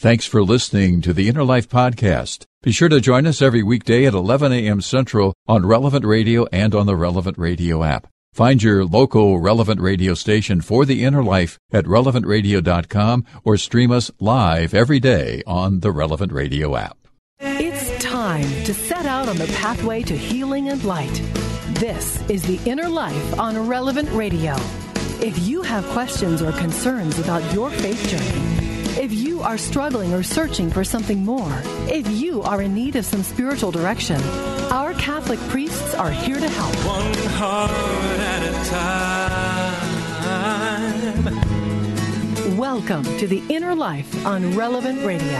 Thanks for listening to the Inner Life Podcast. Be sure to join us every weekday at 11 a.m. Central on Relevant Radio and on the Relevant Radio app. Find your local Relevant Radio station for the Inner Life at relevantradio.com or stream us live every day on the Relevant Radio app. It's time to set out on the pathway to healing and light. This is the Inner Life on Relevant Radio. If you have questions or concerns about your faith journey, if you are struggling or searching for something more, if you are in need of some spiritual direction, our Catholic priests are here to help. One heart at a time. Welcome to the Inner Life on Relevant Radio.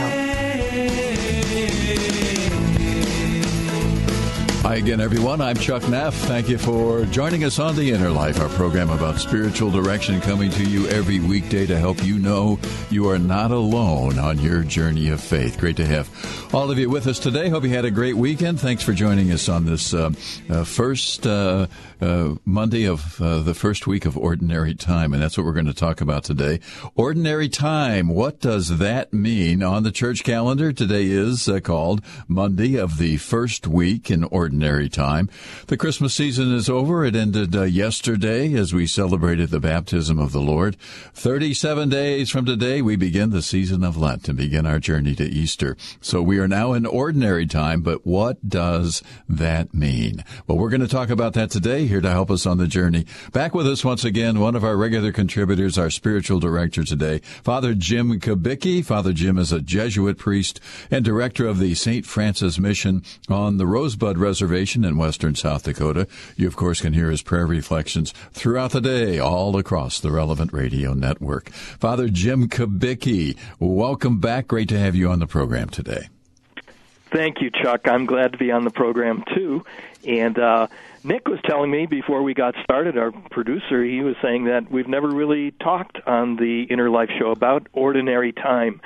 Hi again, everyone. I'm Chuck Neff. Thank you for joining us on The Inner Life, our program about spiritual direction coming to you every weekday to help you know you are not alone on your journey of faith. Great to have all of you with us today. Hope you had a great weekend. Thanks for joining us on this uh, uh, first uh, uh Monday of uh, the first week of Ordinary Time, and that's what we're going to talk about today. Ordinary Time. What does that mean on the church calendar? Today is uh, called Monday of the first week in Ordinary time. The Christmas season is over. It ended uh, yesterday as we celebrated the baptism of the Lord. 37 days from today, we begin the season of Lent and begin our journey to Easter. So we are now in ordinary time, but what does that mean? Well, we're going to talk about that today here to help us on the journey. Back with us once again, one of our regular contributors, our spiritual director today, Father Jim Kubicki. Father Jim is a Jesuit priest and director of the St. Francis Mission on the Rosebud Reservation in western South Dakota. You, of course, can hear his prayer reflections throughout the day all across the relevant radio network. Father Jim Kubicki, welcome back. Great to have you on the program today. Thank you, Chuck. I'm glad to be on the program too. And uh, Nick was telling me before we got started, our producer, he was saying that we've never really talked on the Inner Life show about ordinary time.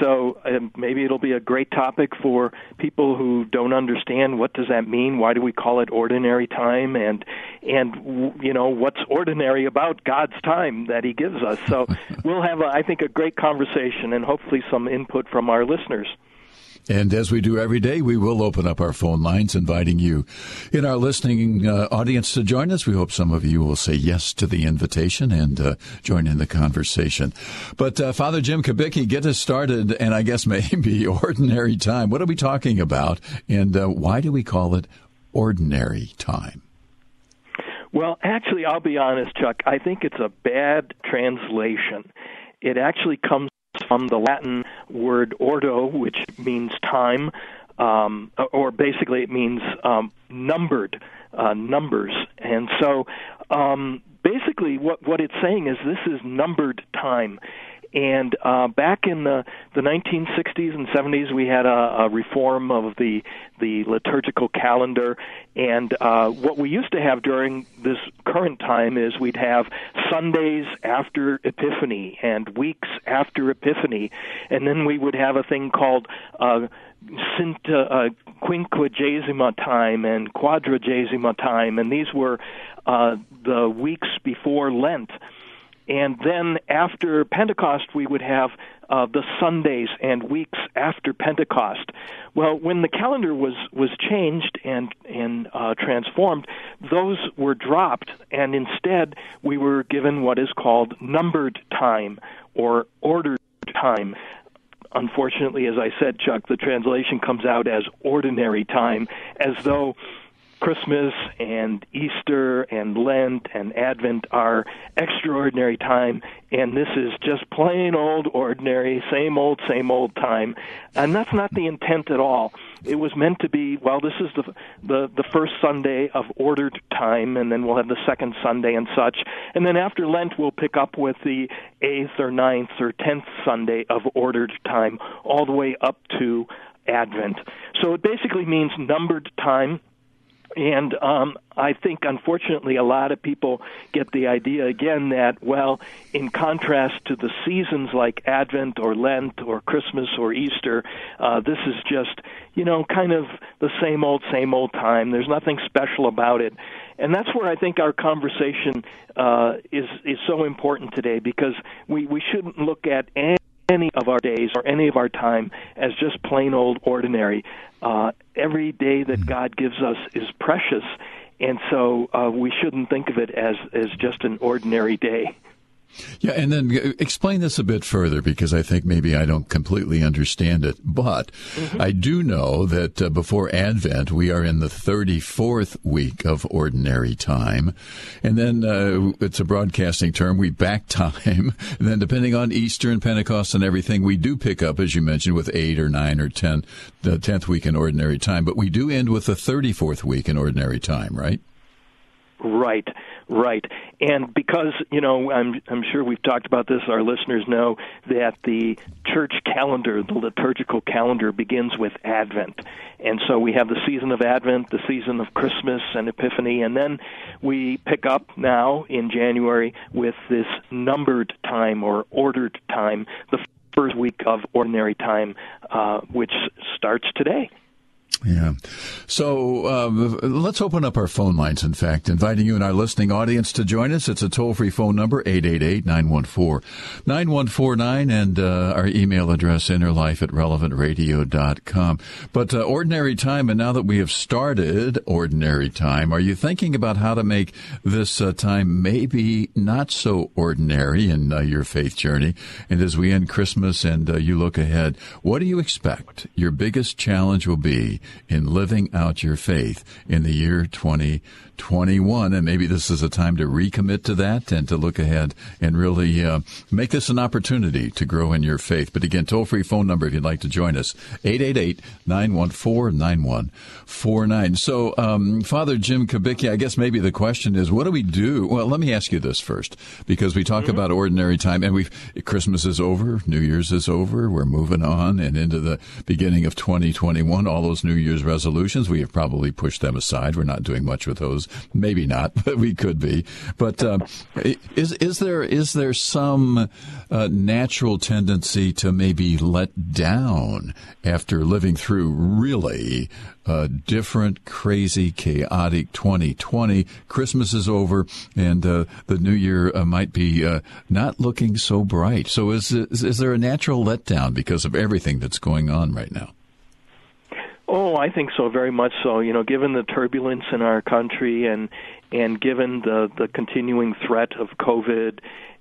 So um, maybe it'll be a great topic for people who don't understand what does that mean. Why do we call it ordinary time? And and you know what's ordinary about God's time that He gives us. So we'll have, a, I think, a great conversation and hopefully some input from our listeners. And as we do every day, we will open up our phone lines, inviting you in our listening uh, audience to join us. We hope some of you will say yes to the invitation and uh, join in the conversation. But uh, Father Jim Kubicki, get us started, and I guess maybe ordinary time. What are we talking about, and uh, why do we call it ordinary time? Well, actually, I'll be honest, Chuck. I think it's a bad translation. It actually comes from the Latin word ordo, which means time, um, or basically it means um, numbered uh, numbers. And so um, basically, what, what it's saying is this is numbered time. And uh, back in the, the 1960s and 70s, we had a, a reform of the the liturgical calendar. And uh, what we used to have during this current time is we'd have Sundays after Epiphany and weeks after Epiphany, and then we would have a thing called uh, uh, quinquagesima time and quadragesima time, and these were uh, the weeks before Lent. And then after Pentecost, we would have uh, the Sundays and weeks after Pentecost. Well, when the calendar was was changed and and uh, transformed, those were dropped, and instead we were given what is called numbered time or ordered time unfortunately, as I said, Chuck, the translation comes out as ordinary time, as though Christmas and Easter and Lent and Advent are extraordinary time, and this is just plain old ordinary, same old, same old time. And that's not the intent at all. It was meant to be, well, this is the, the, the first Sunday of ordered time, and then we'll have the second Sunday and such. And then after Lent, we'll pick up with the eighth or ninth or tenth Sunday of ordered time, all the way up to Advent. So it basically means numbered time and um, I think, unfortunately, a lot of people get the idea again that, well, in contrast to the seasons like Advent or Lent or Christmas or Easter, uh, this is just, you know, kind of the same old, same old time. There's nothing special about it. And that's where I think our conversation uh, is is so important today because we we shouldn't look at any any of our days or any of our time as just plain old ordinary. Uh, every day that God gives us is precious, and so uh, we shouldn't think of it as as just an ordinary day. Yeah, and then uh, explain this a bit further because I think maybe I don't completely understand it. But mm-hmm. I do know that uh, before Advent, we are in the 34th week of ordinary time. And then uh, it's a broadcasting term, we back time. And then depending on Easter and Pentecost and everything, we do pick up, as you mentioned, with 8 or 9 or 10, the 10th week in ordinary time. But we do end with the 34th week in ordinary time, right? Right. Right. And because, you know, I'm I'm sure we've talked about this, our listeners know that the church calendar, the liturgical calendar begins with Advent. And so we have the season of Advent, the season of Christmas and Epiphany, and then we pick up now in January with this numbered time or ordered time, the first week of ordinary time, uh, which starts today. Yeah. So um, let's open up our phone lines, in fact, inviting you and our listening audience to join us. It's a toll free phone number, 888 914 9149, and uh, our email address, innerlife at relevantradio.com. But uh, ordinary time, and now that we have started ordinary time, are you thinking about how to make this uh, time maybe not so ordinary in uh, your faith journey? And as we end Christmas and uh, you look ahead, what do you expect your biggest challenge will be? In living out your faith in the year 2021. And maybe this is a time to recommit to that and to look ahead and really uh, make this an opportunity to grow in your faith. But again, toll free phone number if you'd like to join us 888 914 9149. So, um, Father Jim Kubicki, I guess maybe the question is what do we do? Well, let me ask you this first because we talk mm-hmm. about ordinary time and we've Christmas is over, New Year's is over, we're moving on and into the beginning of 2021. All those New Year's resolutions. We have probably pushed them aside. We're not doing much with those. Maybe not, but we could be. But uh, is is there is there some uh, natural tendency to maybe let down after living through really a different, crazy, chaotic 2020. Christmas is over, and uh, the new year uh, might be uh, not looking so bright. So, is, is is there a natural letdown because of everything that's going on right now? Oh, I think so, very much so. You know, given the turbulence in our country and and given the the continuing threat of COVID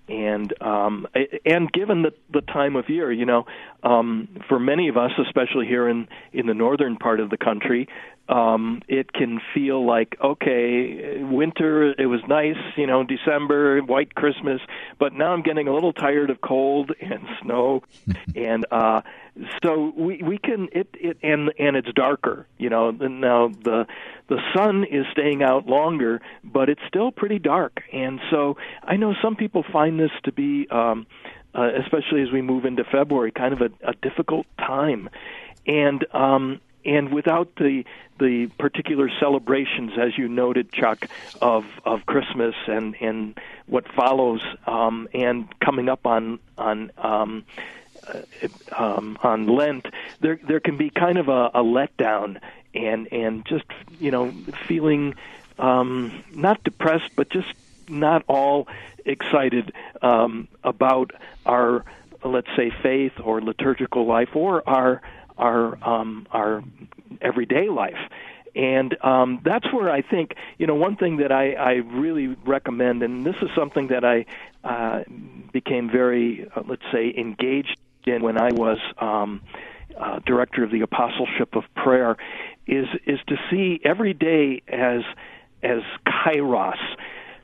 and um and given the the time of year you know um for many of us especially here in in the northern part of the country um it can feel like okay winter it was nice you know december white christmas but now i'm getting a little tired of cold and snow. And uh so we we can it it and and it's darker you know. And now the the sun is staying out longer but it's still pretty dark. And so i know some people find this to be um uh, especially as we move into february kind of a, a difficult time. And um and without the the particular celebrations, as you noted, Chuck, of of Christmas and and what follows, um, and coming up on on um, uh, um, on Lent, there there can be kind of a, a letdown and and just you know feeling um, not depressed, but just not all excited um, about our let's say faith or liturgical life or our our um, our everyday life. And um, that's where I think, you know, one thing that I, I really recommend, and this is something that I uh, became very, uh, let's say, engaged in when I was um, uh, director of the Apostleship of Prayer, is is to see every day as as kairos.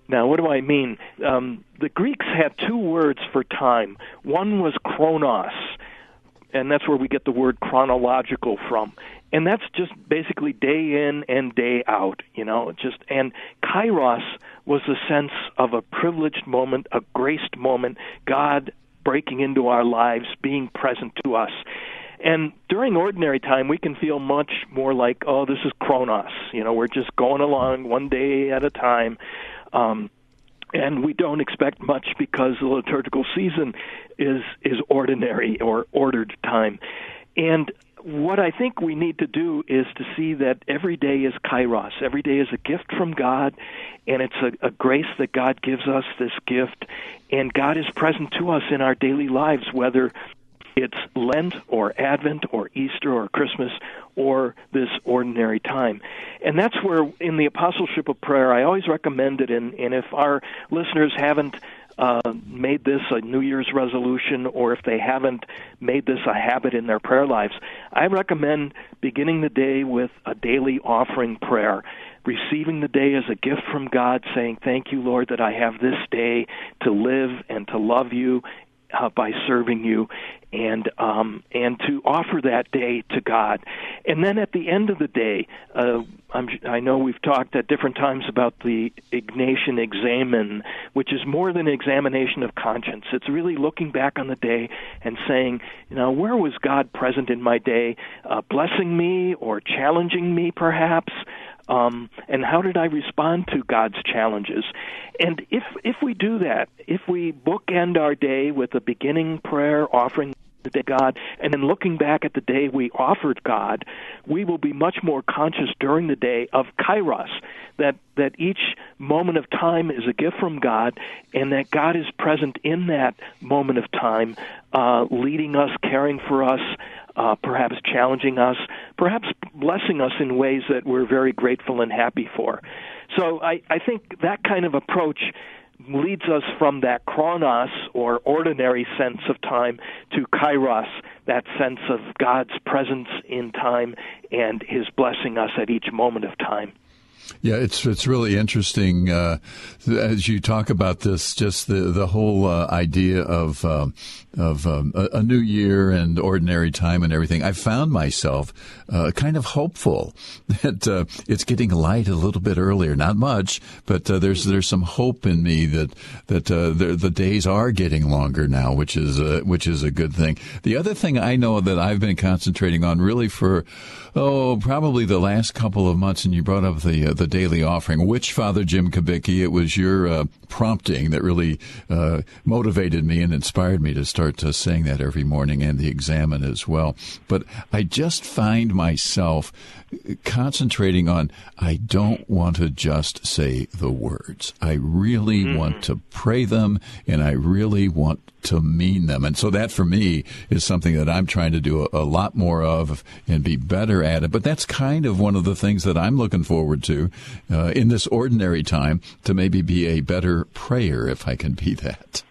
Now, what do I mean? Um, the Greeks had two words for time. One was chronos, and that's where we get the word chronological from. And that's just basically day in and day out, you know, just and kairos was the sense of a privileged moment, a graced moment, God breaking into our lives, being present to us. And during ordinary time, we can feel much more like, oh, this is Chronos. You know, we're just going along one day at a time. Um, and we don't expect much because the liturgical season is is ordinary or ordered time. And what I think we need to do is to see that every day is kairos. Every day is a gift from God, and it's a, a grace that God gives us this gift, and God is present to us in our daily lives, whether it's Lent or Advent or Easter or Christmas or this ordinary time. And that's where, in the apostleship of prayer, I always recommend it. And, and if our listeners haven't uh, made this a New Year's resolution or if they haven't made this a habit in their prayer lives, I recommend beginning the day with a daily offering prayer. Receiving the day as a gift from God, saying, Thank you, Lord, that I have this day to live and to love you uh, by serving you and um, and to offer that day to God. And then at the end of the day, uh, I'm, I know we've talked at different times about the Ignatian examen, which is more than an examination of conscience. It's really looking back on the day and saying, you know, where was God present in my day, uh, blessing me or challenging me, perhaps. Um, and how did I respond to God's challenges? And if if we do that, if we bookend our day with a beginning prayer, offering day God, and then looking back at the day we offered God, we will be much more conscious during the day of kairos, that that each moment of time is a gift from God, and that God is present in that moment of time, uh, leading us, caring for us, uh, perhaps challenging us, perhaps blessing us in ways that we're very grateful and happy for. So I, I think that kind of approach leads us from that chronos or ordinary sense of time to kairos, that sense of God's presence in time and his blessing us at each moment of time. Yeah, it's it's really interesting uh, as you talk about this. Just the the whole uh, idea of uh, of um, a, a, new year and ordinary time and everything. I found myself uh, kind of hopeful that uh, it's getting light a little bit earlier. Not much, but uh, there's there's some hope in me that that the, the days are getting longer now, which is which is a good thing. The other thing I know that I've been concentrating on really for oh probably the last couple of months, and you brought up the the daily offering, which Father Jim Kubicki, it was your uh, prompting that really uh, motivated me and inspired me to start uh, saying that every morning and the examen as well. But I just find myself concentrating on I don't want to just say the words. I really mm-hmm. want to pray them and I really want to mean them. And so that for me is something that I'm trying to do a, a, lot more of and be better at it. But that's kind of one of the things that I'm looking forward to uh, in this ordinary time to maybe be a better prayer if I can be that.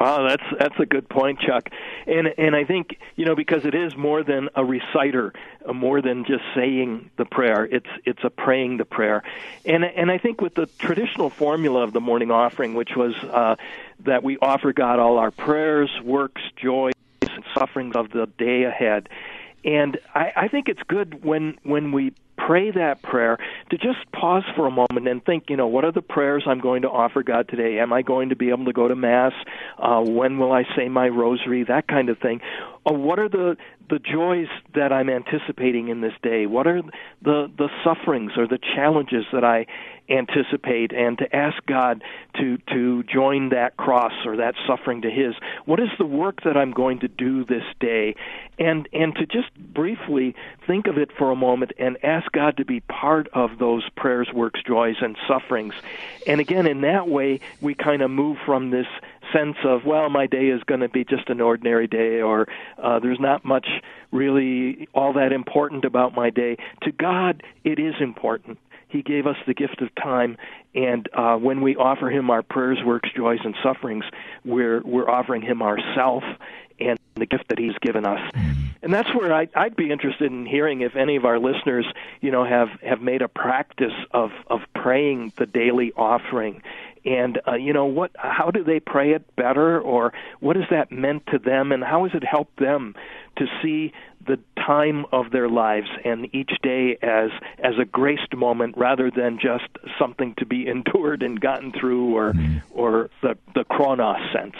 Wow, that's that's a good point, Chuck. And and I think you know because it is more than a reciter, uh, more than just saying the prayer. It's it's a praying the prayer. And and I think with the traditional formula of the morning offering, which was uh, that we offer God all our prayers, works, joys, and sufferings of the day ahead. And I, I think it's good when when we pray that prayer to just pause for a moment and think, you know, what are the prayers I'm going to offer God today? Am I going to be able to go to Mass? Uh, when will I say my rosary? That kind of thing. Or what are the the joys that I'm anticipating in this day? What are the the sufferings or the challenges that I anticipate? And to ask God to to join that cross or that suffering to his what is the work that I'm going to do this day? And and to just briefly think of it for a moment and ask God to be part of those prayers works joys and sufferings. And again in that way we kind of move from this sense of well my day is going to be just an ordinary day or uh, there's not much really all that important about my day to God it is important he gave us the gift of time, and uh, when we offer Him our prayers, works, joys, and sufferings, we're we're offering Him ourself and the gift that He's given us. Mm-hmm. And that's where I, I'd be interested in hearing if any of our listeners, you know, have have made a practice of of praying the daily offering and uh, you know what how do they pray it better? Or what has that meant to them? And how has it helped them to see the time of their lives and each day as as a graced moment rather than just something to be endured and gotten through or mm-hmm. or the the chronos sense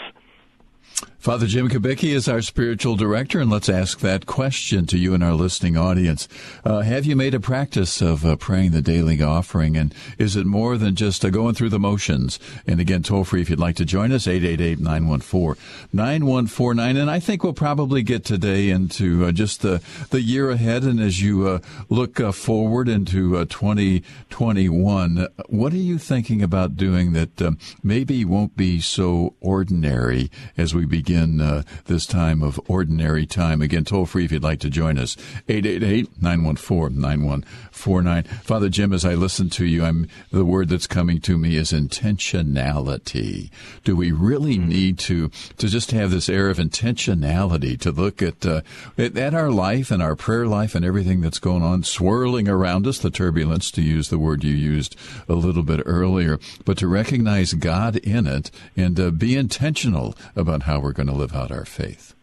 Father Jim Kubicki is our spiritual director, and let's ask that question to you and our listening audience. Uh, have you made a practice of uh, praying the daily offering, and is it more than just uh, going through the motions? And again, toll free if you'd like to join us, 888-914-9149. And I think we'll probably get today into uh, just the, the year ahead, and as you uh, look uh, forward into 2021, what are you thinking about doing that maybe won't be so ordinary as we begin begin uh, this time of ordinary time. Again, toll free if you'd like to join us. 888-914-9149. Father Jim, as I listen to you, I'm the word that's coming to me is intentionality. Do we really mm-hmm. need to to just have this air of intentionality to look at, uh, at at our life and our prayer life and everything that's going on swirling around us, the turbulence to use the word you used a little bit earlier, but to recognize God in it and uh, be intentional about how we're going to live out our faith.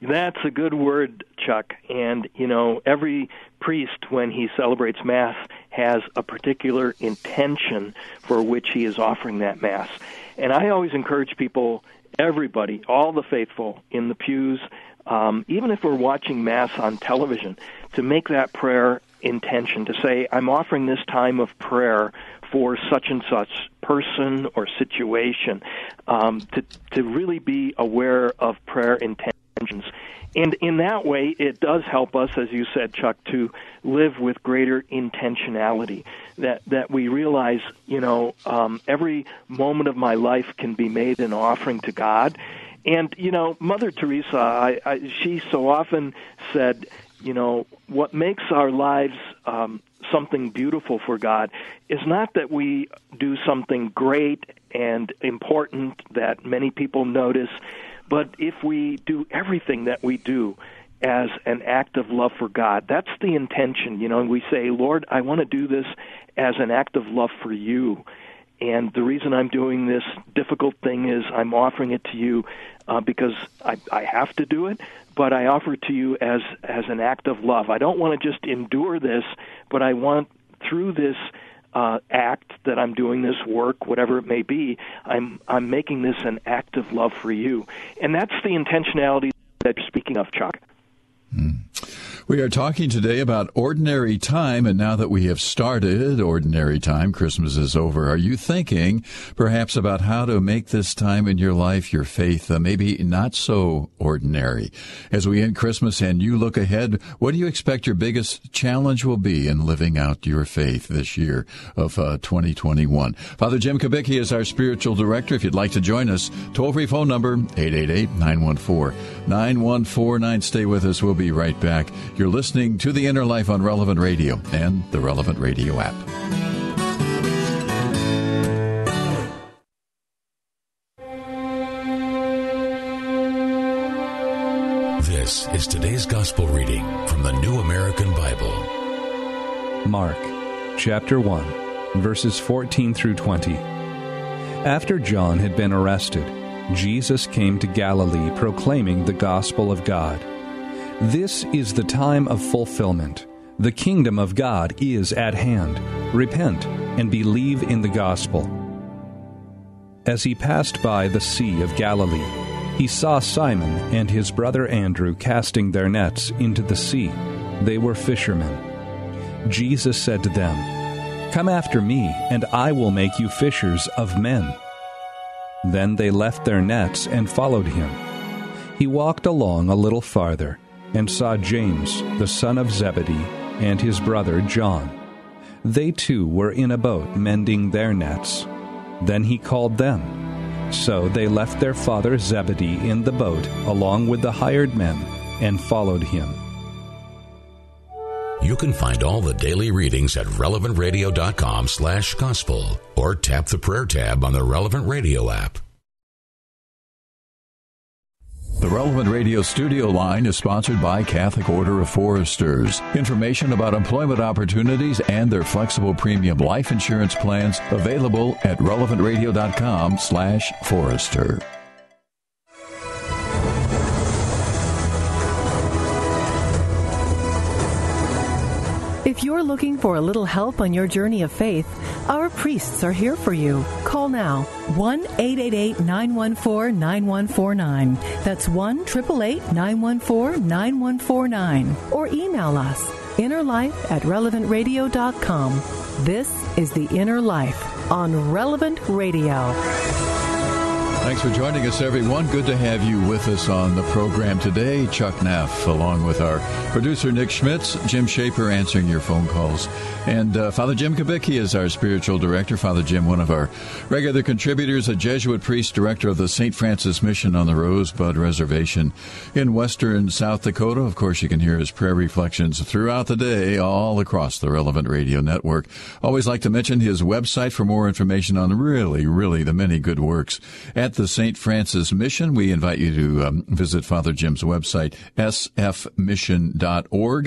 That's a good word, Chuck. And, you know, every priest, when he celebrates Mass, has a particular intention for which he is offering that Mass. And I always encourage people, everybody, all the faithful in the pews, um, even if we're watching Mass on television, to make that prayer intention, to say, I'm offering this time of prayer for such and such person or situation, um, to, to really be aware of prayer intentions. And in that way, it does help us, as you said, Chuck, to live with greater intentionality. That that we realize, you know, um, every moment of my life can be made an offering to God. And you know, Mother Teresa, I, I, she so often said, you know, what makes our lives um, something beautiful for God is not that we do something great and important that many people notice, but if we do everything that we do as an act of love for God, that's the intention, you know, and we say, Lord, I want to do this as an act of love for you. And the reason I'm doing this difficult thing is I'm offering it to you uh, because I, I have to do it, but I offer it to you as as an act of love. I don't want to just endure this, but I want through this uh, act that I'm doing this work, whatever it may be, I'm I'm making this an act of love for you, and that's the intentionality that you're speaking of, Chuck. Mm. We are talking today about ordinary time, and now that we have started ordinary time, Christmas is over. Are you thinking perhaps about how to make this time in your life, your faith, uh, maybe not so ordinary? As we end Christmas and you look ahead, what do you expect your biggest challenge will be in living out your faith this year of uh, 2021? Father Jim Kubicki is our spiritual director. If you'd like to join us, toll free phone number 888 914 9149. Stay with us. We'll be right back. You're listening to The Inner Life on Relevant Radio and the Relevant Radio app. This is today's gospel reading from the New American Bible. Mark chapter 1, verses 14 through 20. After John had been arrested, Jesus came to Galilee proclaiming the gospel of God this is the time of fulfillment. The kingdom of God is at hand. Repent and believe in the gospel. As he passed by the Sea of Galilee, he saw Simon and his brother Andrew casting their nets into the sea. They were fishermen. Jesus said to them, Come after me, and I will make you fishers of men. Then they left their nets and followed him. He walked along a little farther and saw James, the son of Zebedee, and his brother John. They too were in a boat mending their nets. Then he called them. So they left their father Zebedee in the boat along with the hired men and followed him. You can find all the daily readings at relevantradio.com slash gospel or tap the prayer tab on the Relevant Radio app. The Relevant Radio studio line is sponsored by Catholic Order of Foresters. Information about employment opportunities and their flexible premium life insurance plans available at relevantradio.com slash forester. If you're looking for a little help on your journey of faith, our priests are here for you. Call now 1 888 914 9149. That's 1 888 914 9149. Or email us innerlife at relevantradio.com. This is The Inner Life on Relevant Radio. Thanks for joining us, everyone. Good to have you with us on the program today. Chuck Neff, along with our producer Nick Schmitz, Jim Shaper answering your phone calls, and uh, Father Jim Kubicki is our spiritual director. Father Jim, one of our regular contributors, a Jesuit priest, director of the St. Francis Mission on the Rosebud Reservation in western South Dakota. Of course, you can hear his prayer reflections throughout the day, all across the relevant radio network. Always like to mention his website for more information on really, really the many good works at the St. Francis Mission. We invite you to um, visit Father Jim's website, sfmission.org,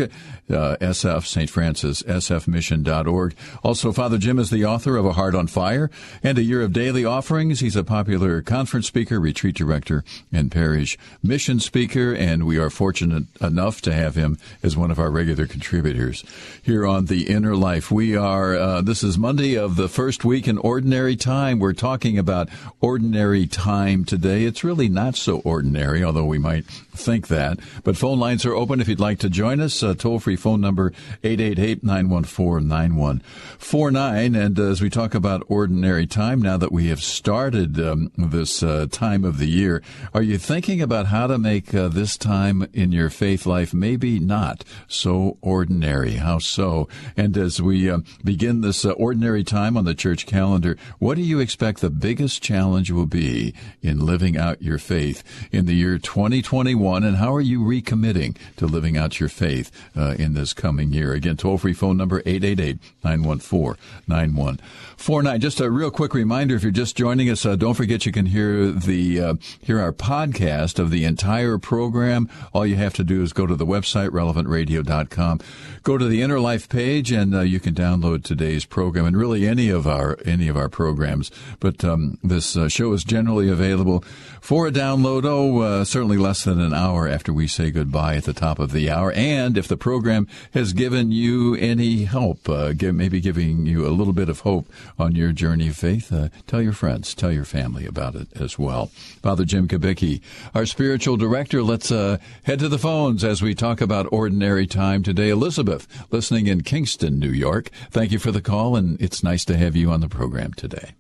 uh, SF, St. Francis, sfmission.org. Also, Father Jim is the author of A Heart on Fire and A Year of Daily Offerings. He's a popular conference speaker, retreat director, and parish mission speaker, and we are fortunate enough to have him as one of our regular contributors here on The Inner Life. We are, uh, this is Monday of the first week in Ordinary Time. We're talking about ordinary time time today. It's really not so ordinary, although we might think that. But phone lines are open if you'd like to join us. Uh, toll free phone number 888 914 9149. And uh, as we talk about ordinary time, now that we have started um, this uh, time of the year, are you thinking about how to make uh, this time in your faith life maybe not so ordinary? How so? And as we uh, begin this uh, ordinary time on the church calendar, what do you expect the biggest challenge will be in living out your faith in the year 2021? And how are you recommitting to living out your faith uh, in this coming year? Again, toll free phone number 888 914 9149. Just a real quick reminder if you're just joining us, uh, don't forget you can hear the uh, hear our podcast of the entire program. All you have to do is go to the website, relevantradio.com, go to the Inner Life page, and uh, you can download today's program and really any of our any of our programs. But um, this uh, show is generally available for a download, oh, uh, certainly less than an hour after we say goodbye at the top of the hour. And if the program has given you any help, uh, give, maybe giving you a little bit of hope on your journey of faith, uh, tell your friends, tell your family about it as well. Father Jim Kubicki, our spiritual director, let's uh, head to the phones as we talk about ordinary time today. Elizabeth, listening in Kingston, New York, thank you for the call, and it's nice to have you on the program today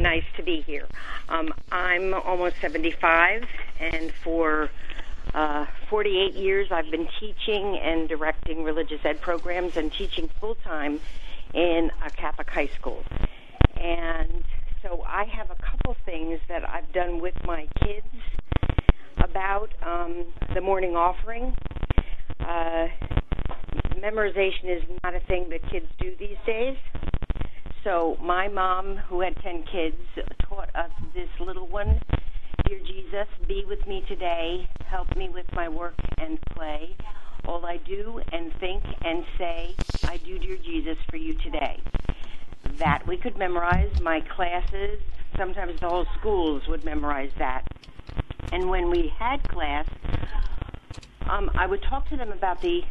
nice to be here. Um, I'm almost 75, and for uh, 48 years I've been teaching and directing religious ed programs and teaching full time in a Catholic high school. And so I have a couple things that I've done with my kids about um, the morning offering. Uh, memorization is not a thing that kids do these days. So my mom, who had 10 kids, taught us this little one. Dear Jesus, be with me today. Help me with my work and play. All I do and think and say, I do, dear Jesus, for you today. That we could memorize. My classes, sometimes the whole schools would memorize that. And when we had class, um, I would talk to them about the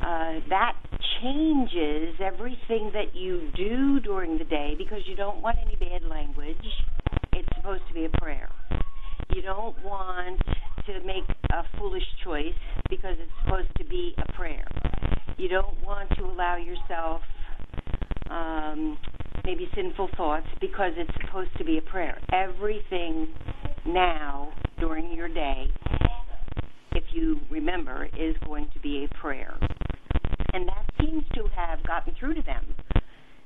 uh, that changes everything that you do during the day because you don't want any bad language. It's supposed to be a prayer. You don't want to make a foolish choice because it's supposed to be a prayer. You don't want to allow yourself um, maybe sinful thoughts because it's supposed to be a prayer. Everything now during your day, if you remember, is going to be a prayer and that seems to have gotten through to them.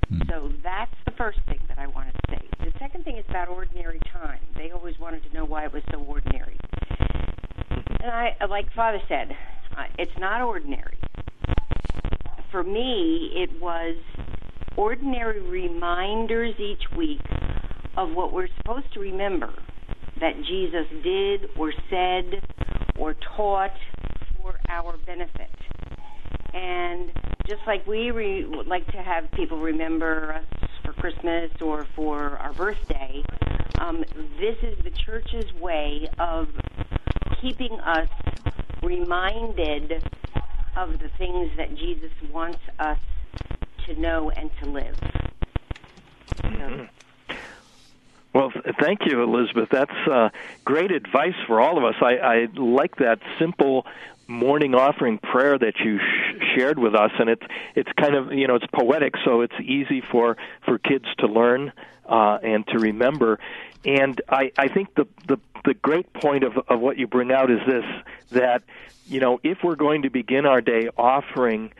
Hmm. So that's the first thing that I wanted to say. The second thing is about ordinary time. They always wanted to know why it was so ordinary. And I, like Father said, uh, it's not ordinary. For me, it was ordinary reminders each week of what we're supposed to remember that Jesus did or said or taught for our benefit. And just like we re- like to have people remember us for Christmas or for our birthday, um, this is the church's way of keeping us reminded of the things that Jesus wants us to know and to live. So. Well, thank you, Elizabeth. That's uh, great advice for all of us. I, I like that simple morning offering prayer that you sh- shared with us, and it's it's kind of you know it's poetic, so it's easy for for kids to learn uh, and to remember. And I, I think the, the the great point of of what you bring out is this that you know if we're going to begin our day offering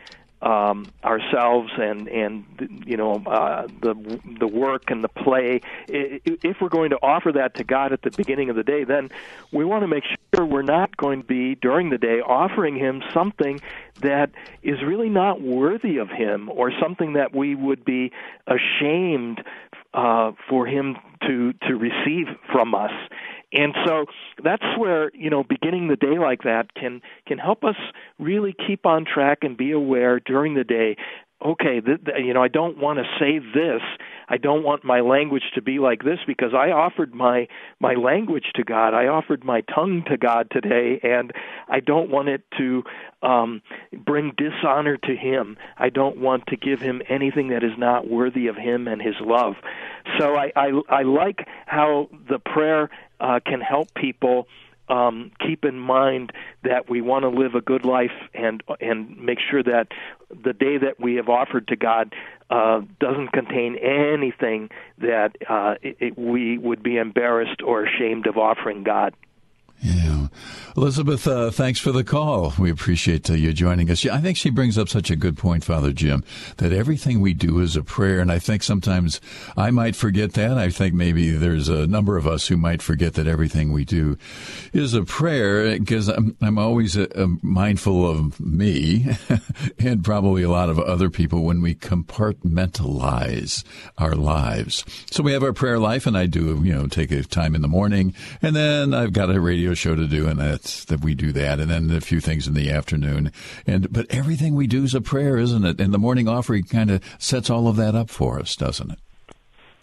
um, ourselves and and you know uh, the the work and the play. If we're going to offer that to God at the beginning of the day, then we want to make sure we're not going to be during the day offering Him something that is really not worthy of Him or something that we would be ashamed uh, for Him to to receive from us. And so that's where you know beginning the day like that can can help us really keep on track and be aware during the day okay, th- th- you know, I don't want to say this. I don't want my language to be like this because I offered my my language to God. I offered my tongue to God today, and I don't want it to um, bring dishonor to Him. I don't want to give Him anything that is not worthy of Him and His love. So I I, I like how the prayer uh, can help people um, keep in mind that we want to live a good life and and make sure that the day that we have offered to God uh, doesn't contain anything that uh, it, it, we would be embarrassed or ashamed of offering God. Elizabeth, uh, thanks for the call. We appreciate uh, you joining us. Yeah, I think she brings up such a good point, Father Jim, that everything we do is a prayer. And I think sometimes I might forget that. I think maybe there's a number of us who might forget that everything we do is a prayer because I'm, I'm always uh, uh mindful of me and probably a lot of other people when we compartmentalize our lives. So we have our prayer life and I do, you know, take a time in the morning and then I've got a radio show to do and that's that we do that, and then a few things in the afternoon. And but everything we do is a prayer, isn't it? And the morning offering kind of sets all of that up for us, doesn't it?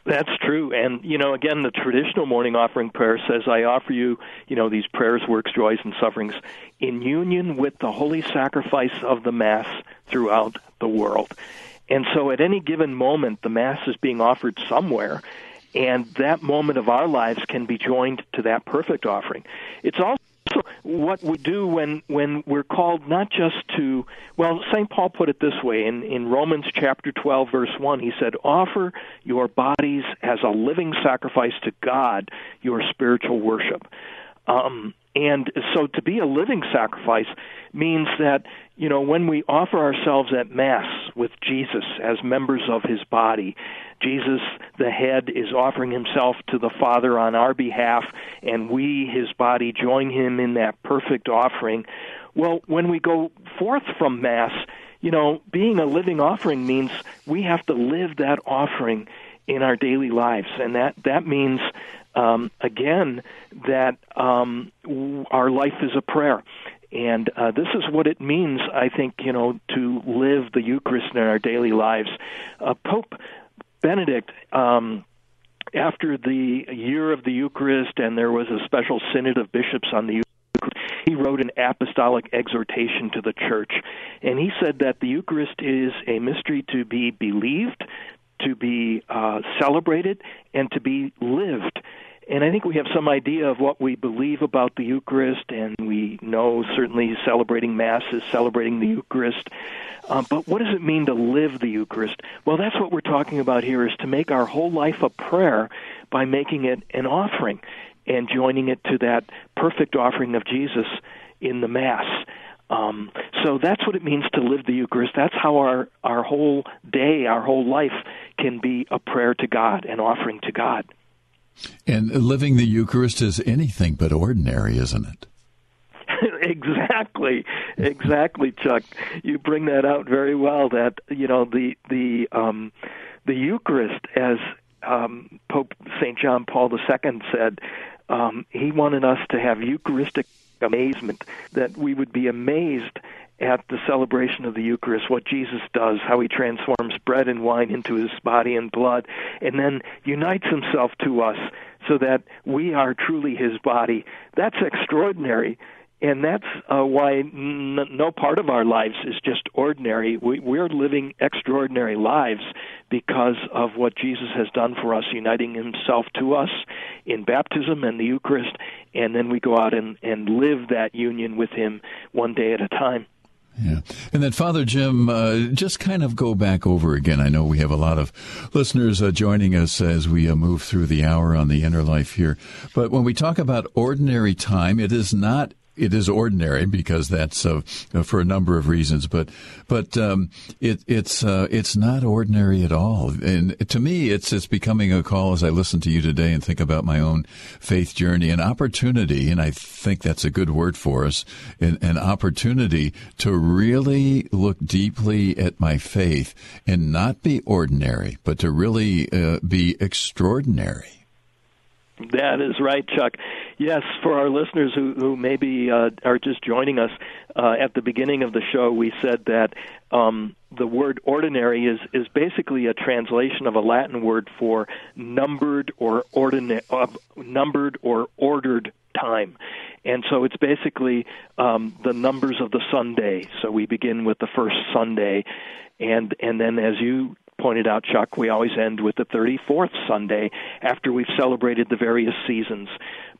That's true. And, you know, again, the traditional morning offering prayer says, I offer you, you know, these prayers, works, joys, and sufferings in union with the holy sacrifice of the Mass throughout the world. And so at any given moment, the Mass is being offered somewhere, and that moment of our lives can be joined to that perfect offering. It's also what we do when when we're called not just to well St Paul put it this way in in Romans chapter 12 verse 1 he said offer your bodies as a living sacrifice to God your spiritual worship um and so to be a living sacrifice means that you know when we offer ourselves at mass with Jesus as members of his body Jesus, the head, is offering himself to the Father on our behalf, and we, his body, join him in that perfect offering. Well, when we go forth from Mass, you know, being a living offering means we have to live that offering in our daily lives, and that that means um, again that um, our life is a prayer. And uh, this is what it means, I think, you know, to live the Eucharist in our daily lives. Uh, Pope Benedict, um, after the year of the Eucharist, and there was a special synod of bishops on the Eucharist, he wrote an apostolic exhortation to the church. And he said that the Eucharist is a mystery to be believed, to be uh, celebrated, and to be lived. And I think we have some idea of what we believe about the Eucharist, and we know certainly celebrating Mass is celebrating the Eucharist. Uh, but what does it mean to live the Eucharist? Well, that's what we're talking about here is to make our whole life a prayer by making it an offering and joining it to that perfect offering of Jesus in the Mass. Um, so that's what it means to live the Eucharist. That's how our, our whole day, our whole life can be a prayer to God, an offering to God. And living the Eucharist is anything but ordinary, isn't it? exactly, exactly, Chuck. You bring that out very well. That you know the the um, the Eucharist, as um, Pope Saint John Paul II said, um, he wanted us to have Eucharistic amazement. That we would be amazed at the celebration of the Eucharist, what Jesus does, how he transforms bread and wine into his body and blood, and then unites himself to us so that we are truly his body. That's extraordinary. And that's uh, why n- no part of our lives is just ordinary. We, we're living extraordinary lives because of what Jesus has done for us, uniting himself to us in baptism and the Eucharist, and then we go out and, and live that union with him one day at a time. Yeah. And then, Father Jim, uh, just kind of go back over again. I know we have a lot of listeners uh, joining us as we uh, move through the hour on the inner life here. But when we talk about ordinary time, it is not it is ordinary because that's uh, for a number of reasons, but but um, it, it's uh, it's not ordinary at all. And to me, it's it's becoming a call as I listen to you today and think about my own faith journey, an opportunity, and I think that's a good word for us, an, an opportunity to really look deeply at my faith and not be ordinary, but to really uh, be extraordinary. That is right, Chuck. Yes, for our listeners who, who maybe uh, are just joining us, uh, at the beginning of the show, we said that um, the word ordinary is, is basically a translation of a Latin word for numbered or ordina- uh, numbered or ordered time. And so it's basically um, the numbers of the Sunday. So we begin with the first Sunday, and and then as you pointed out, Chuck, we always end with the 34th Sunday after we've celebrated the various seasons.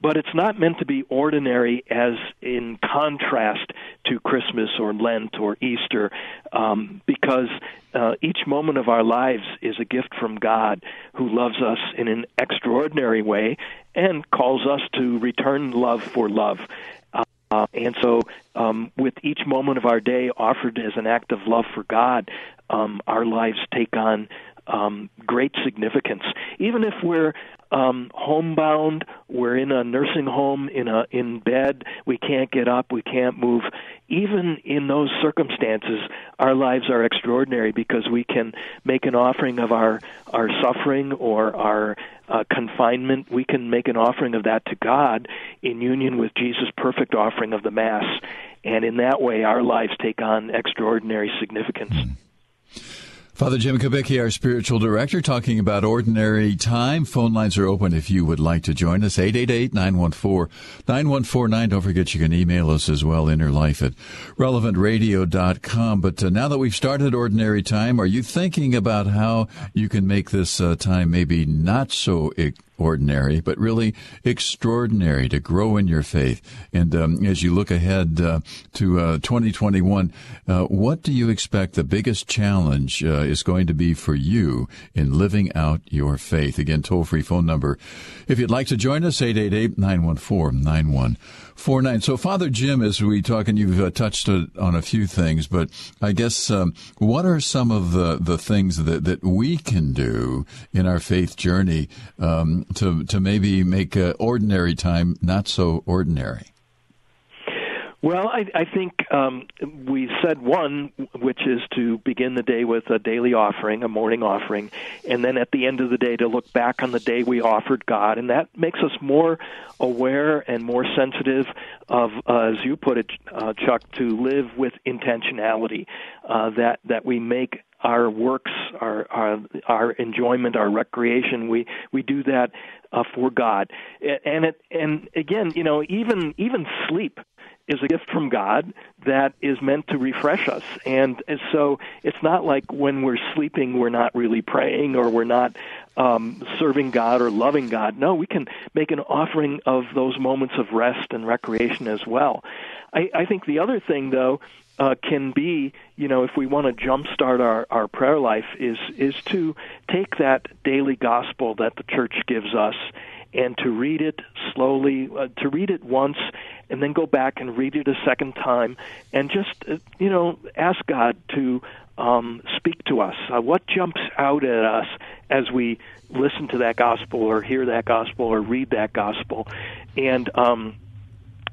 But it's not meant to be ordinary as in contrast to Christmas or Lent or Easter, um, because uh, each moment of our lives is a gift from God who loves us in an extraordinary way and calls us to return love for love. Uh, and so, um, with each moment of our day offered as an act of love for God, um, our lives take on um, great significance. Even if we're um, homebound, we're in a nursing home, in a in bed, we can't get up, we can't move. Even in those circumstances, our lives are extraordinary because we can make an offering of our our suffering or our uh, confinement. We can make an offering of that to God in union with Jesus' perfect offering of the Mass, and in that way, our lives take on extraordinary significance. Mm. Father Jim Kubicki, our spiritual director, talking about ordinary time. Phone lines are open if you would like to join us. 888-914-9149. Don't forget you can email us as well, innerlife at relevantradio.com. But uh, now that we've started ordinary time, are you thinking about how you can make this uh, time maybe not so ordinary, but really extraordinary to grow in your faith. And um, as you look ahead uh, to uh, 2021, uh, what do you expect the biggest challenge uh, is going to be for you in living out your faith? Again, toll free phone number. If you'd like to join us, 888 914 four nine. So, Father Jim, as we talk, and you've uh, touched on a few things, but I guess um, what are some of the, the things that, that we can do in our faith journey um, to to maybe make uh, ordinary time not so ordinary? Well, I, I think um, we said one, which is to begin the day with a daily offering, a morning offering, and then at the end of the day to look back on the day we offered God, and that makes us more aware and more sensitive of, uh, as you put it, uh, Chuck, to live with intentionality. Uh, that that we make our works, our our our enjoyment, our recreation. We we do that uh, for God, and it and again, you know, even even sleep is a gift from God that is meant to refresh us. And, and so it's not like when we're sleeping, we're not really praying or we're not um, serving God or loving God. No, we can make an offering of those moments of rest and recreation as well. I, I think the other thing, though, uh, can be, you know, if we want to jumpstart our, our prayer life, is is to take that daily gospel that the church gives us and to read it slowly, uh, to read it once, and then go back and read it a second time, and just uh, you know ask God to um, speak to us. Uh, what jumps out at us as we listen to that gospel, or hear that gospel, or read that gospel, and um,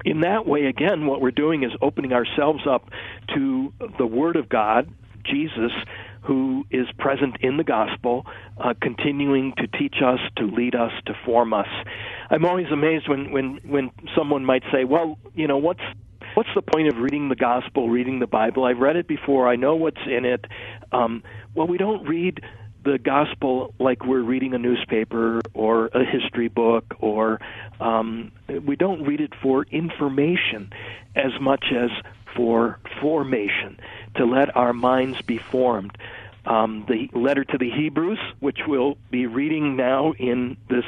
in that way, again, what we're doing is opening ourselves up to the Word of God, Jesus, who is present in the gospel, uh, continuing to teach us, to lead us, to form us. I'm always amazed when, when, when someone might say, well, you know, what's what's the point of reading the gospel, reading the Bible? I've read it before. I know what's in it. Um, well, we don't read the gospel like we're reading a newspaper or a history book, or um, we don't read it for information as much as for formation to let our minds be formed. Um, the letter to the Hebrews, which we'll be reading now in this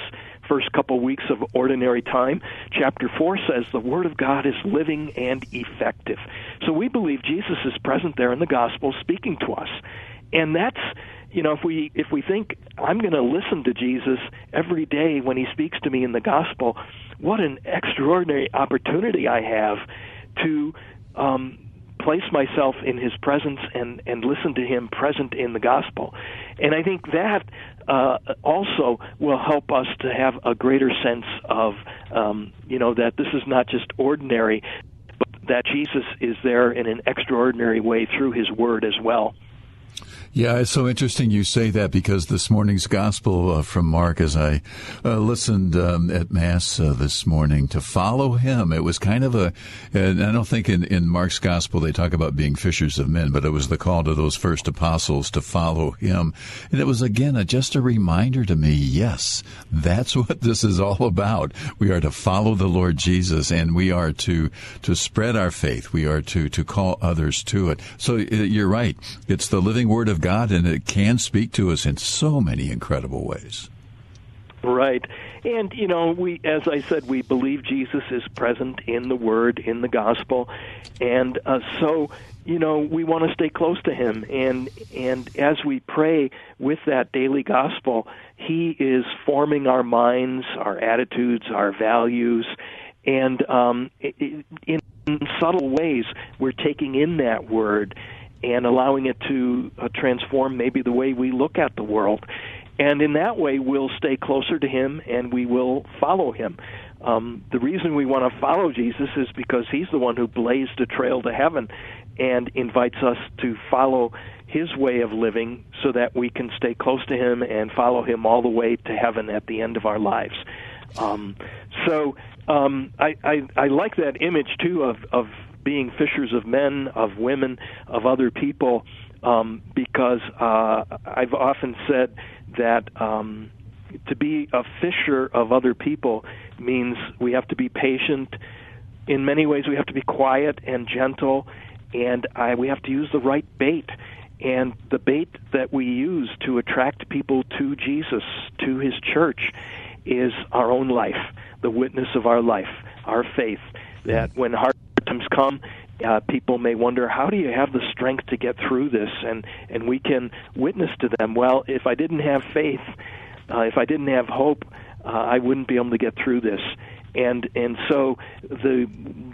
first couple weeks of ordinary time. Chapter 4 says the Word of God is living and effective. So we believe Jesus is present there in the gospel speaking to us. And that's you know if we if we think I'm going to listen to Jesus every day when he speaks to me in the gospel, what an extraordinary opportunity I have to um, place myself in his presence and and listen to him present in the gospel. And i think that uh, also will help us to have a greater sense of um, you know that this is not just ordinary but that jesus is there in an extraordinary way through his word as well yeah, it's so interesting you say that because this morning's gospel uh, from Mark, as I uh, listened um, at Mass uh, this morning, to follow him, it was kind of a, and I don't think in, in Mark's gospel they talk about being fishers of men, but it was the call to those first apostles to follow him. And it was again a, just a reminder to me, yes, that's what this is all about. We are to follow the Lord Jesus and we are to, to spread our faith. We are to, to call others to it. So uh, you're right. It's the living word of God, and it can speak to us in so many incredible ways. Right. And, you know, we, as I said, we believe Jesus is present in the Word, in the Gospel. And uh, so, you know, we want to stay close to Him. And, and as we pray with that daily Gospel, He is forming our minds, our attitudes, our values. And um, in subtle ways, we're taking in that Word and allowing it to uh, transform maybe the way we look at the world. And in that way, we'll stay closer to Him and we will follow Him. Um, the reason we want to follow Jesus is because He's the one who blazed a trail to heaven and invites us to follow His way of living so that we can stay close to Him and follow Him all the way to heaven at the end of our lives. Um, so um, I, I, I like that image too of, of being fishers of men, of women, of other people, um, because uh, I've often said that um, to be a fisher of other people means we have to be patient. In many ways, we have to be quiet and gentle, and I, we have to use the right bait. And the bait that we use to attract people to Jesus, to His church, is our own life, the witness of our life, our faith. That when hard times come, uh, people may wonder how do you have the strength to get through this? And and we can witness to them well if i didn't have faith uh, if i didn't have hope uh, i wouldn't be able to get through this. And and so the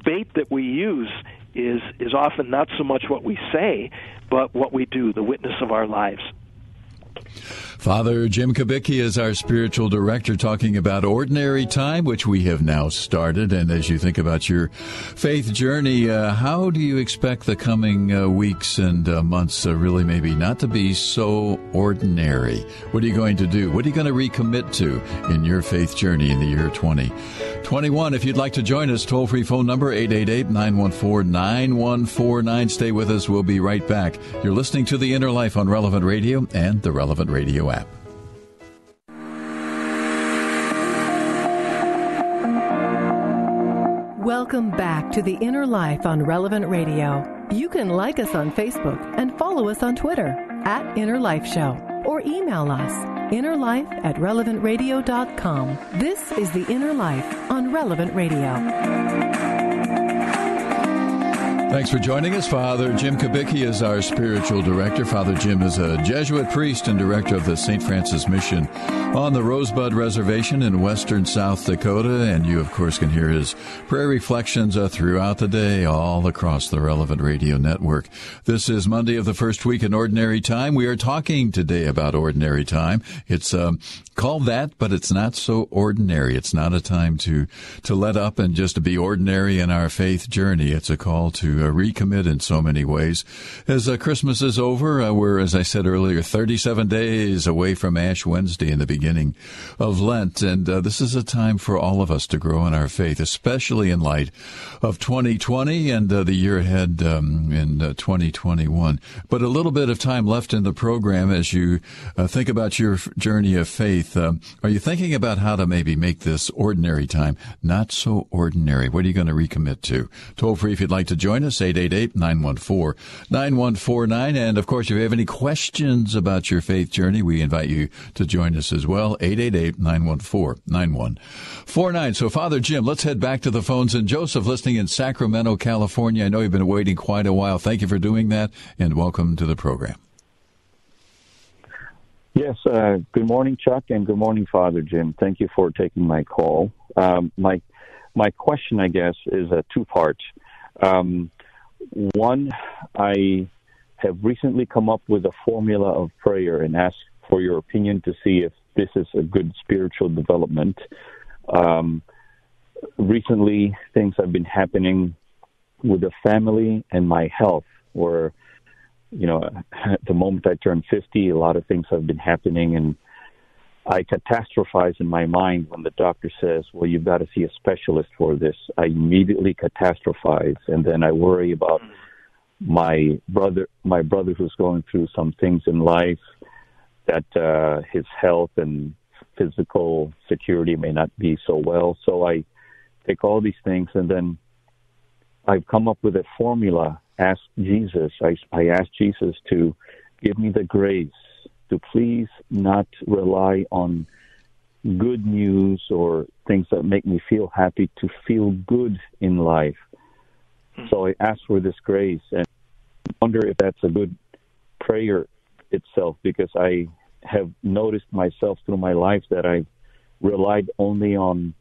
bait that we use is is often not so much what we say but what we do the witness of our lives Father Jim Kubicki is our spiritual director talking about ordinary time, which we have now started. And as you think about your faith journey, uh, how do you expect the coming uh, weeks and uh, months uh, really maybe not to be so ordinary? What are you going to do? What are you going to recommit to in your faith journey in the year 2021? If you'd like to join us, toll free phone number 888 914 9149. Stay with us. We'll be right back. You're listening to The Inner Life on Relevant Radio and the Relevant Radio app. Welcome back to The Inner Life on Relevant Radio. You can like us on Facebook and follow us on Twitter at Inner Life Show or email us innerlife at relevantradio.com. This is The Inner Life on Relevant Radio. Thanks for joining us. Father Jim Kubicki is our spiritual director. Father Jim is a Jesuit priest and director of the St. Francis Mission on the Rosebud Reservation in western South Dakota. And you, of course, can hear his prayer reflections uh, throughout the day all across the relevant radio network. This is Monday of the first week in Ordinary Time. We are talking today about Ordinary Time. It's um, called that, but it's not so ordinary. It's not a time to, to let up and just to be ordinary in our faith journey. It's a call to uh, recommit in so many ways. As uh, Christmas is over, uh, we're, as I said earlier, 37 days away from Ash Wednesday in the beginning of Lent. And uh, this is a time for all of us to grow in our faith, especially in light of 2020 and uh, the year ahead um, in 2021. But a little bit of time left in the program as you think about your journey of faith. Um, are you thinking about how to maybe make this ordinary time not so ordinary? What are you going to recommit to? Toll free if you'd like to join us. Us, 888-914-9149. And of course, if you have any questions about your faith journey, we invite you to join us as well, 888-914-9149. So Father Jim, let's head back to the phones. And Joseph, listening in Sacramento, California, I know you've been waiting quite a while. Thank you for doing that and welcome to the program. Yes, uh, good morning, Chuck, and good morning, Father Jim. Thank you for taking my call. Um, my my question, I guess, is a two part. Um, one, I have recently come up with a formula of prayer and ask for your opinion to see if this is a good spiritual development. Um, recently, things have been happening with the family and my health, where you know, at the moment I turned 50, a lot of things have been happening, and I catastrophize in my mind when the doctor says, "Well, you've got to see a specialist for this." I immediately catastrophize, and then I worry about my brother, my brother who's going through some things in life that uh, his health and physical security may not be so well. So I take all these things, and then I've come up with a formula ask Jesus, I, I ask Jesus to give me the grace to please not rely on good news or things that make me feel happy, to feel good in life. So I ask for this grace and wonder if that's a good prayer itself because I have noticed myself through my life that I've relied only on,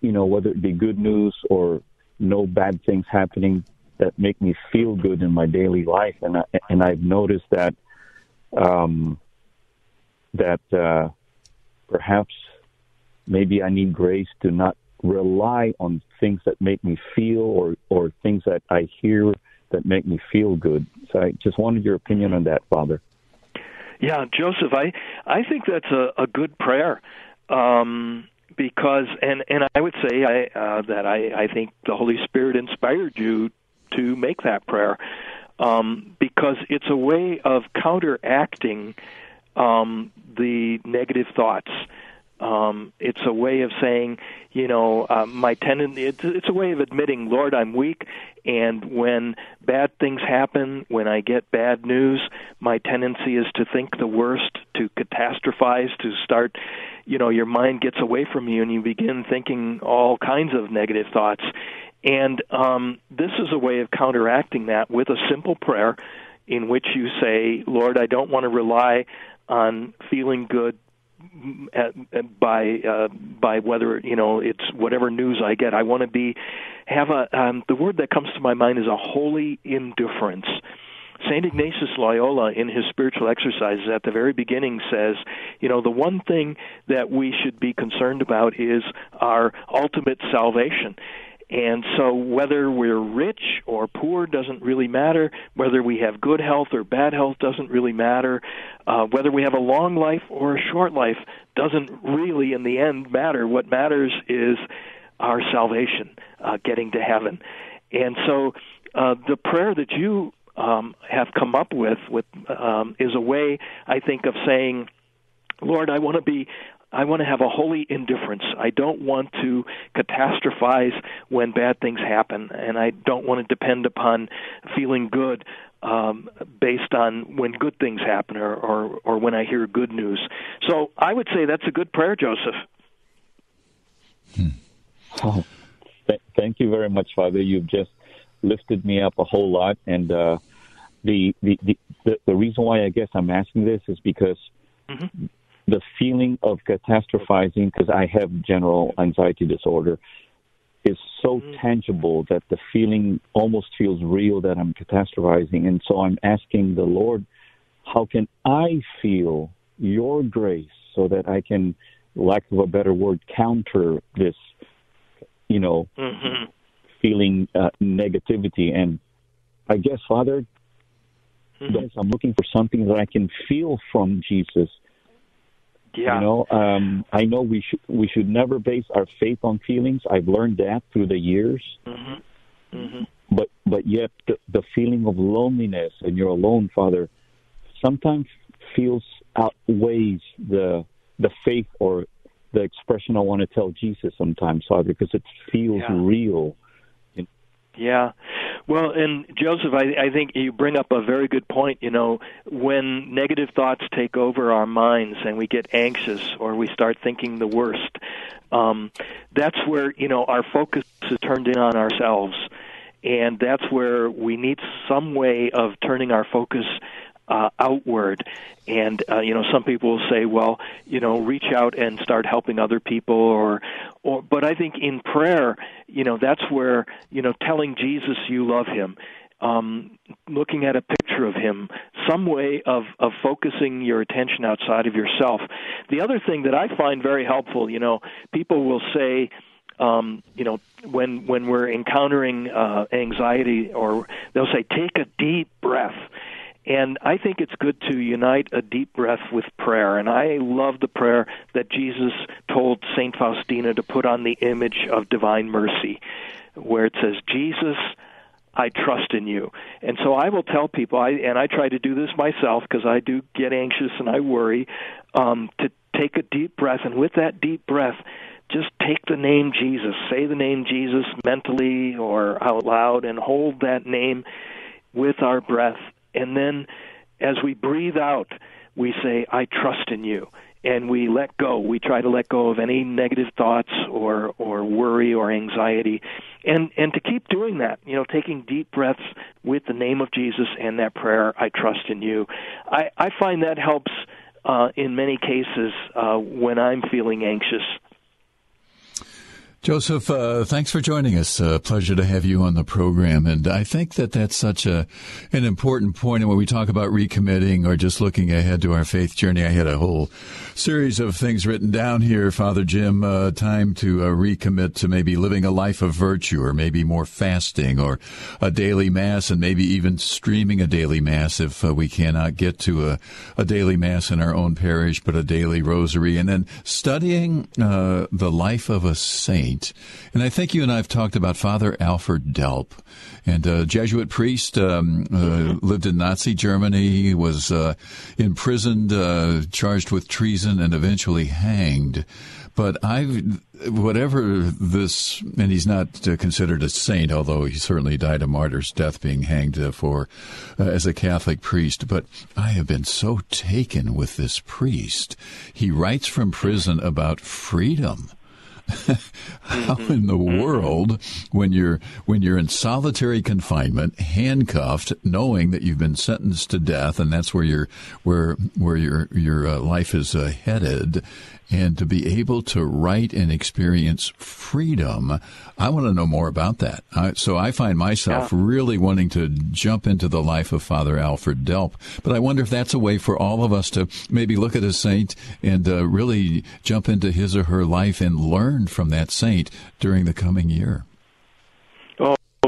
you know, whether it be good news or no bad things happening that make me feel good in my daily life, and I, and I've noticed that um, that uh, perhaps maybe I need grace to not rely on things that make me feel or or things that I hear that make me feel good. So I just wanted your opinion on that, Father. Yeah, Joseph, I I think that's a, a good prayer. Um, because and and I would say I uh, that I I think the Holy Spirit inspired you to make that prayer um, because it's a way of counteracting um, the negative thoughts. Um, it's a way of saying, you know, uh, my tendency. It's, it's a way of admitting, Lord, I'm weak, and when bad things happen, when I get bad news, my tendency is to think the worst, to catastrophize, to start, you know, your mind gets away from you, and you begin thinking all kinds of negative thoughts. And um, this is a way of counteracting that with a simple prayer in which you say, Lord, I don't want to rely on feeling good at, at, by uh, by whether you know it's whatever news I get. I want to be have a um, the word that comes to my mind is a holy indifference. St. Ignatius Loyola, in his spiritual exercises at the very beginning, says, you know, the one thing that we should be concerned about is our ultimate salvation. And so, whether we're rich or poor doesn't really matter. Whether we have good health or bad health doesn't really matter. Uh, whether we have a long life or a short life doesn't really, in the end, matter. What matters is our salvation, uh, getting to heaven. And so, uh, the prayer that you um, have come up with, with um, is a way, I think, of saying, Lord, I want to be I want to have a holy indifference. I don't want to catastrophize when bad things happen, and I don't want to depend upon feeling good um, based on when good things happen or, or, or when I hear good news. So I would say that's a good prayer, Joseph. Hmm. Oh, th- thank you very much, Father. You've just lifted me up a whole lot, and uh, the, the, the the reason why I guess I'm asking this is because. Mm-hmm the feeling of catastrophizing, because I have general anxiety disorder, is so mm-hmm. tangible that the feeling almost feels real that I'm catastrophizing. And so I'm asking the Lord, how can I feel your grace so that I can, lack of a better word, counter this, you know, mm-hmm. feeling uh, negativity? And I guess, Father, mm-hmm. I'm looking for something that I can feel from Jesus yeah. You know, um, I know we should we should never base our faith on feelings. I've learned that through the years. Mm-hmm. Mm-hmm. But but yet the, the feeling of loneliness and you're alone, Father, sometimes feels outweighs the the faith or the expression I want to tell Jesus sometimes, Father, because it feels yeah. real. Yeah. Well, and Joseph, I, I think you bring up a very good point. You know, when negative thoughts take over our minds and we get anxious or we start thinking the worst, um, that's where you know our focus is turned in on ourselves, and that's where we need some way of turning our focus uh, outward. And uh, you know, some people will say, "Well, you know, reach out and start helping other people," or, or. But I think in prayer, you know, that's where you know, telling Jesus you love him, um, looking at a picture of him, some way of of focusing your attention outside of yourself. The other thing that I find very helpful, you know, people will say. Um, you know, when when we're encountering uh, anxiety, or they'll say, "Take a deep breath," And I think it's good to unite a deep breath with prayer. And I love the prayer that Jesus told St. Faustina to put on the image of divine mercy, where it says, Jesus, I trust in you. And so I will tell people, I, and I try to do this myself because I do get anxious and I worry, um, to take a deep breath. And with that deep breath, just take the name Jesus, say the name Jesus mentally or out loud, and hold that name with our breath and then as we breathe out, we say, I trust in you. And we let go. We try to let go of any negative thoughts or, or worry or anxiety. And, and to keep doing that, you know, taking deep breaths with the name of Jesus and that prayer, I trust in you. I, I find that helps uh, in many cases uh, when I'm feeling anxious Joseph, uh, thanks for joining us. Uh, pleasure to have you on the program. And I think that that's such a an important point. And when we talk about recommitting or just looking ahead to our faith journey, I had a whole series of things written down here, Father Jim. Uh, time to uh, recommit to maybe living a life of virtue, or maybe more fasting, or a daily mass, and maybe even streaming a daily mass if uh, we cannot get to a, a daily mass in our own parish, but a daily rosary, and then studying uh, the life of a saint saint. And I think you and I have talked about Father Alfred Delp, and a Jesuit priest, um, uh, lived in Nazi Germany, he was uh, imprisoned, uh, charged with treason, and eventually hanged. But I've, whatever this, and he's not uh, considered a saint, although he certainly died a martyr's death, being hanged uh, for uh, as a Catholic priest. But I have been so taken with this priest. He writes from prison about freedom how in the mm-hmm. world when you're when you're in solitary confinement handcuffed knowing that you've been sentenced to death and that's where your where where your your uh, life is uh, headed and to be able to write and experience freedom. I want to know more about that. so I find myself yeah. really wanting to jump into the life of Father Alfred Delp. But I wonder if that's a way for all of us to maybe look at a saint and uh, really jump into his or her life and learn from that saint during the coming year.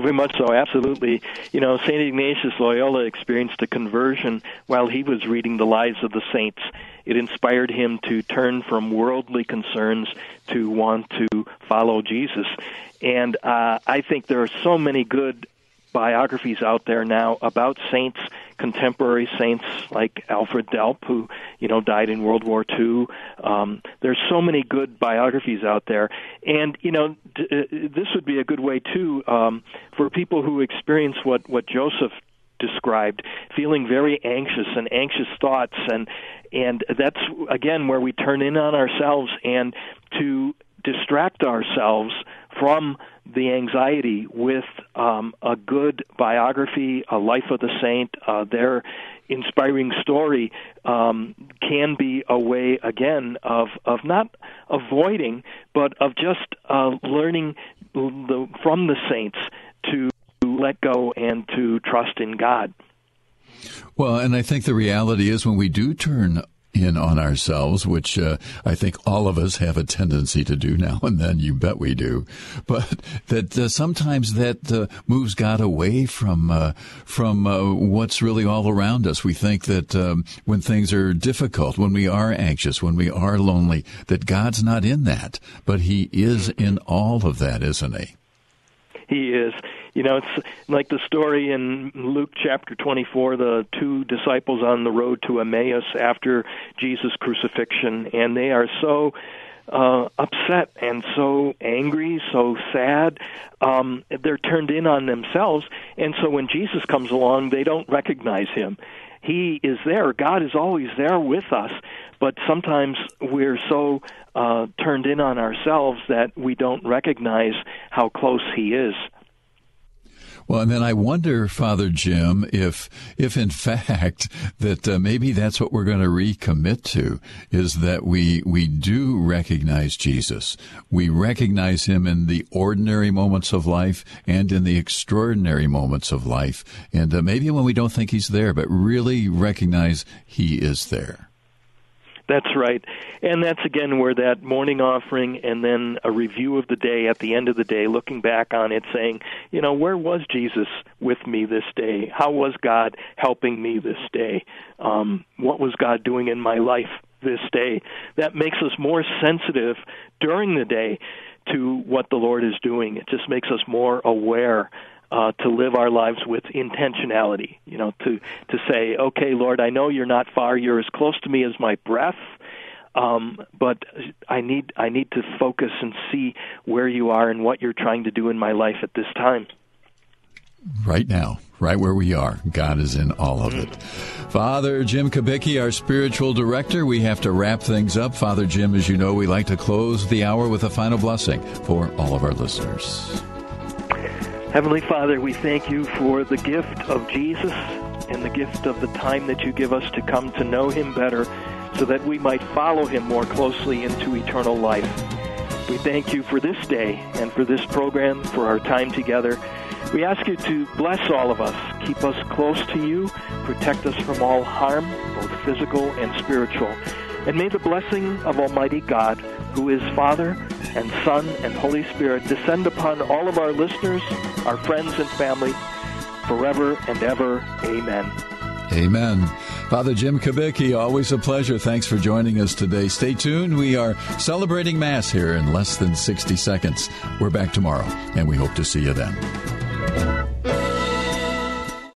Very much so, absolutely. You know, St. Ignatius Loyola experienced a conversion while he was reading the lives of the saints. It inspired him to turn from worldly concerns to want to follow Jesus. And uh, I think there are so many good biographies out there now about saints, contemporary saints like Alfred Delp, who you know died in World War II. Um, there's so many good biographies out there, and you know d- uh, this would be a good way too um, for people who experience what what Joseph described, feeling very anxious and anxious thoughts, and and that's again where we turn in on ourselves and to distract ourselves from the anxiety with um, a good biography, a life of the saint, uh, their inspiring story um, can be a way again of of not avoiding, but of just uh, learning the, from the saints to let go and to trust in God. Well, and I think the reality is when we do turn in on ourselves, which uh, I think all of us have a tendency to do now and then. You bet we do. But that uh, sometimes that uh, moves God away from uh, from uh, what's really all around us. We think that um, when things are difficult, when we are anxious, when we are lonely, that God's not in that, but He is in all of that, isn't He? He is. You know, it's like the story in Luke chapter 24, the two disciples on the road to Emmaus after Jesus' crucifixion, and they are so uh, upset and so angry, so sad. Um, they're turned in on themselves, and so when Jesus comes along, they don't recognize him. He is there. God is always there with us, but sometimes we're so uh, turned in on ourselves that we don't recognize how close He is. Well, and then I wonder, Father Jim, if if in fact that uh, maybe that's what we're going to recommit to is that we we do recognize Jesus. We recognize him in the ordinary moments of life and in the extraordinary moments of life, and uh, maybe when we don't think he's there, but really recognize he is there. That's right. And that's again where that morning offering and then a review of the day at the end of the day, looking back on it, saying, you know, where was Jesus with me this day? How was God helping me this day? Um, what was God doing in my life this day? That makes us more sensitive during the day to what the Lord is doing. It just makes us more aware uh, to live our lives with intentionality. You know, to to say, okay, Lord, I know you're not far. You're as close to me as my breath. Um, but I need I need to focus and see where you are and what you're trying to do in my life at this time. Right now, right where we are, God is in all of it. Father Jim Kubicki, our spiritual director, we have to wrap things up. Father Jim, as you know, we like to close the hour with a final blessing for all of our listeners. Heavenly Father, we thank you for the gift of Jesus and the gift of the time that you give us to come to know him better so that we might follow him more closely into eternal life. We thank you for this day and for this program, for our time together. We ask you to bless all of us, keep us close to you, protect us from all harm, both physical and spiritual. And may the blessing of Almighty God, who is Father, and Son and Holy Spirit descend upon all of our listeners, our friends and family, forever and ever. Amen. Amen. Father Jim Kubicki, always a pleasure. Thanks for joining us today. Stay tuned. We are celebrating Mass here in less than 60 seconds. We're back tomorrow, and we hope to see you then.